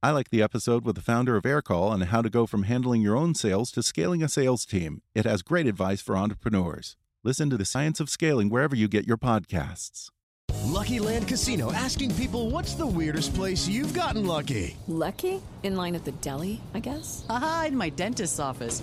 I like the episode with the founder of Aircall on how to go from handling your own sales to scaling a sales team. It has great advice for entrepreneurs. Listen to the science of scaling wherever you get your podcasts. Lucky Land Casino asking people what's the weirdest place you've gotten lucky? Lucky? In line at the deli, I guess? Aha, in my dentist's office.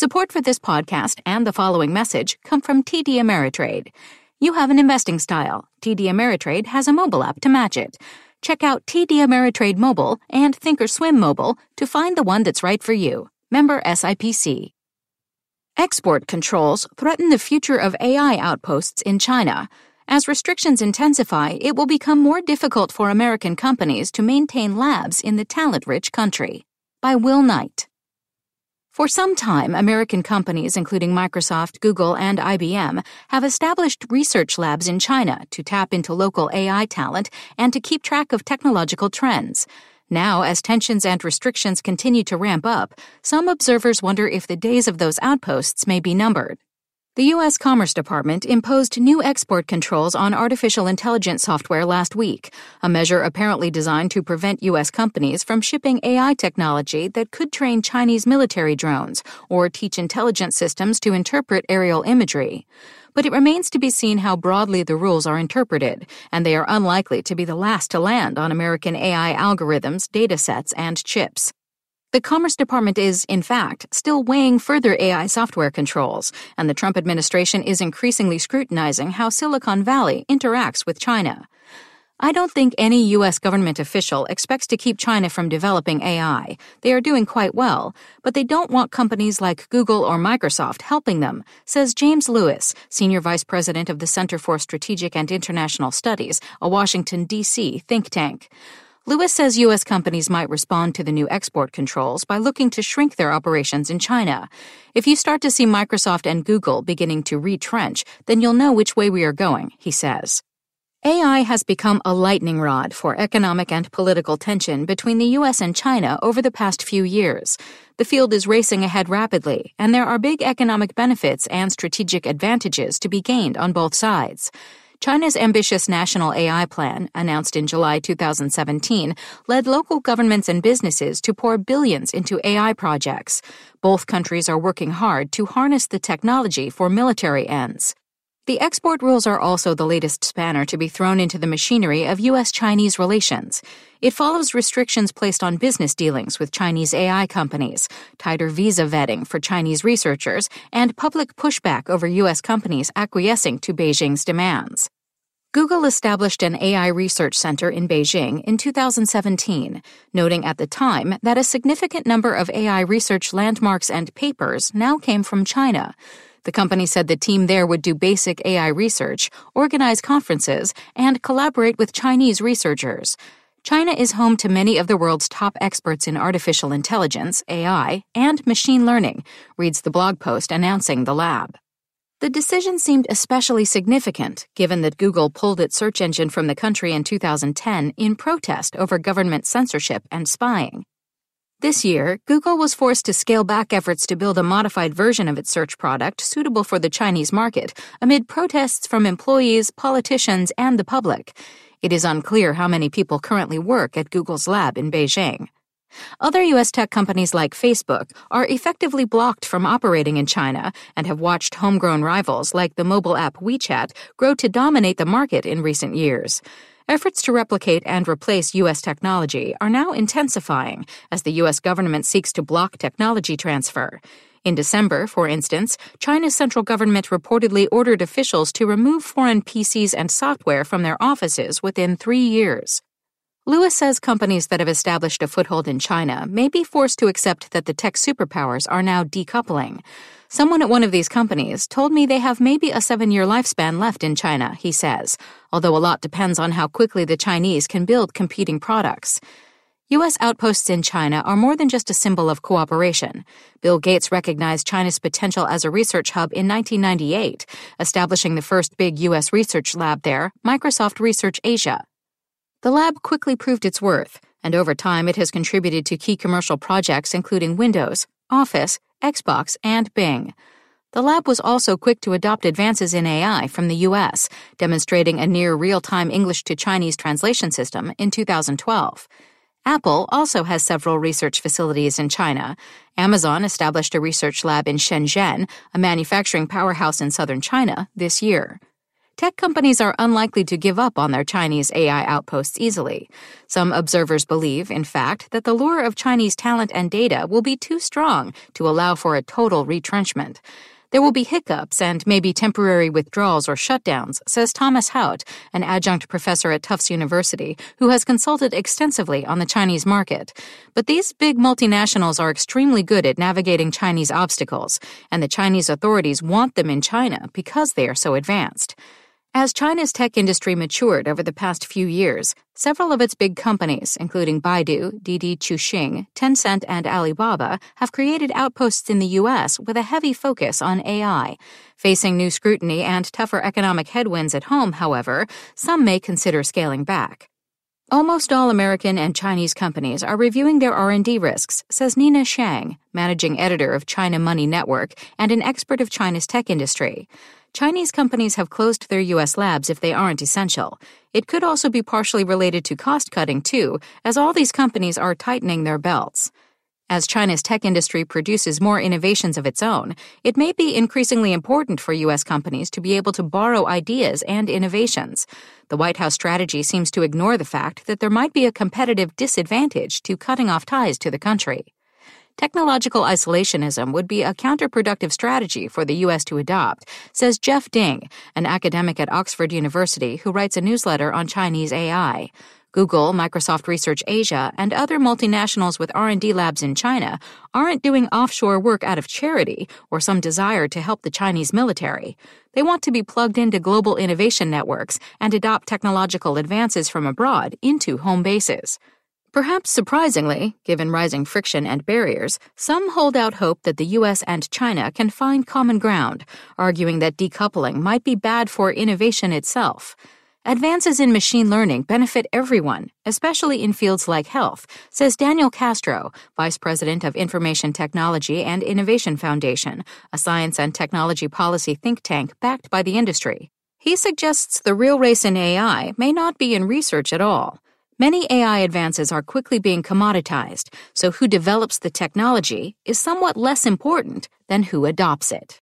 Support for this podcast and the following message come from TD Ameritrade. You have an investing style. TD Ameritrade has a mobile app to match it. Check out TD Ameritrade Mobile and Thinkorswim Mobile to find the one that's right for you. Member SIPC. Export controls threaten the future of AI outposts in China. As restrictions intensify, it will become more difficult for American companies to maintain labs in the talent rich country. By Will Knight. For some time, American companies, including Microsoft, Google, and IBM, have established research labs in China to tap into local AI talent and to keep track of technological trends. Now, as tensions and restrictions continue to ramp up, some observers wonder if the days of those outposts may be numbered. The U.S. Commerce Department imposed new export controls on artificial intelligence software last week, a measure apparently designed to prevent U.S. companies from shipping AI technology that could train Chinese military drones or teach intelligence systems to interpret aerial imagery. But it remains to be seen how broadly the rules are interpreted, and they are unlikely to be the last to land on American AI algorithms, datasets, and chips. The Commerce Department is, in fact, still weighing further AI software controls, and the Trump administration is increasingly scrutinizing how Silicon Valley interacts with China. I don't think any U.S. government official expects to keep China from developing AI. They are doing quite well, but they don't want companies like Google or Microsoft helping them, says James Lewis, Senior Vice President of the Center for Strategic and International Studies, a Washington, D.C. think tank. Lewis says U.S. companies might respond to the new export controls by looking to shrink their operations in China. If you start to see Microsoft and Google beginning to retrench, then you'll know which way we are going, he says. AI has become a lightning rod for economic and political tension between the U.S. and China over the past few years. The field is racing ahead rapidly, and there are big economic benefits and strategic advantages to be gained on both sides. China's ambitious national AI plan, announced in July 2017, led local governments and businesses to pour billions into AI projects. Both countries are working hard to harness the technology for military ends. The export rules are also the latest spanner to be thrown into the machinery of U.S. Chinese relations. It follows restrictions placed on business dealings with Chinese AI companies, tighter visa vetting for Chinese researchers, and public pushback over U.S. companies acquiescing to Beijing's demands. Google established an AI research center in Beijing in 2017, noting at the time that a significant number of AI research landmarks and papers now came from China. The company said the team there would do basic AI research, organize conferences, and collaborate with Chinese researchers. China is home to many of the world's top experts in artificial intelligence, AI, and machine learning, reads the blog post announcing the lab. The decision seemed especially significant given that Google pulled its search engine from the country in 2010 in protest over government censorship and spying. This year, Google was forced to scale back efforts to build a modified version of its search product suitable for the Chinese market amid protests from employees, politicians, and the public. It is unclear how many people currently work at Google's lab in Beijing. Other U.S. tech companies like Facebook are effectively blocked from operating in China and have watched homegrown rivals like the mobile app WeChat grow to dominate the market in recent years. Efforts to replicate and replace U.S. technology are now intensifying as the U.S. government seeks to block technology transfer. In December, for instance, China's central government reportedly ordered officials to remove foreign PCs and software from their offices within three years. Lewis says companies that have established a foothold in China may be forced to accept that the tech superpowers are now decoupling. Someone at one of these companies told me they have maybe a seven year lifespan left in China, he says, although a lot depends on how quickly the Chinese can build competing products. U.S. outposts in China are more than just a symbol of cooperation. Bill Gates recognized China's potential as a research hub in 1998, establishing the first big U.S. research lab there, Microsoft Research Asia. The lab quickly proved its worth, and over time it has contributed to key commercial projects including Windows, Office, Xbox, and Bing. The lab was also quick to adopt advances in AI from the US, demonstrating a near real time English to Chinese translation system in 2012. Apple also has several research facilities in China. Amazon established a research lab in Shenzhen, a manufacturing powerhouse in southern China, this year tech companies are unlikely to give up on their Chinese AI outposts easily. Some observers believe, in fact, that the lure of Chinese talent and data will be too strong to allow for a total retrenchment. There will be hiccups and maybe temporary withdrawals or shutdowns, says Thomas Hout, an adjunct professor at Tufts University, who has consulted extensively on the Chinese market. But these big multinationals are extremely good at navigating Chinese obstacles, and the Chinese authorities want them in China because they are so advanced. As China's tech industry matured over the past few years, several of its big companies, including Baidu, Didi Chuxing, Tencent, and Alibaba, have created outposts in the U.S. with a heavy focus on AI. Facing new scrutiny and tougher economic headwinds at home, however, some may consider scaling back. Almost all American and Chinese companies are reviewing their R&D risks, says Nina Xiang, managing editor of China Money Network and an expert of China's tech industry. Chinese companies have closed their U.S. labs if they aren't essential. It could also be partially related to cost cutting, too, as all these companies are tightening their belts. As China's tech industry produces more innovations of its own, it may be increasingly important for U.S. companies to be able to borrow ideas and innovations. The White House strategy seems to ignore the fact that there might be a competitive disadvantage to cutting off ties to the country. Technological isolationism would be a counterproductive strategy for the U.S. to adopt, says Jeff Ding, an academic at Oxford University who writes a newsletter on Chinese AI. Google, Microsoft Research Asia, and other multinationals with R&D labs in China aren't doing offshore work out of charity or some desire to help the Chinese military. They want to be plugged into global innovation networks and adopt technological advances from abroad into home bases. Perhaps surprisingly, given rising friction and barriers, some hold out hope that the US and China can find common ground, arguing that decoupling might be bad for innovation itself. Advances in machine learning benefit everyone, especially in fields like health, says Daniel Castro, Vice President of Information Technology and Innovation Foundation, a science and technology policy think tank backed by the industry. He suggests the real race in AI may not be in research at all. Many AI advances are quickly being commoditized, so who develops the technology is somewhat less important than who adopts it.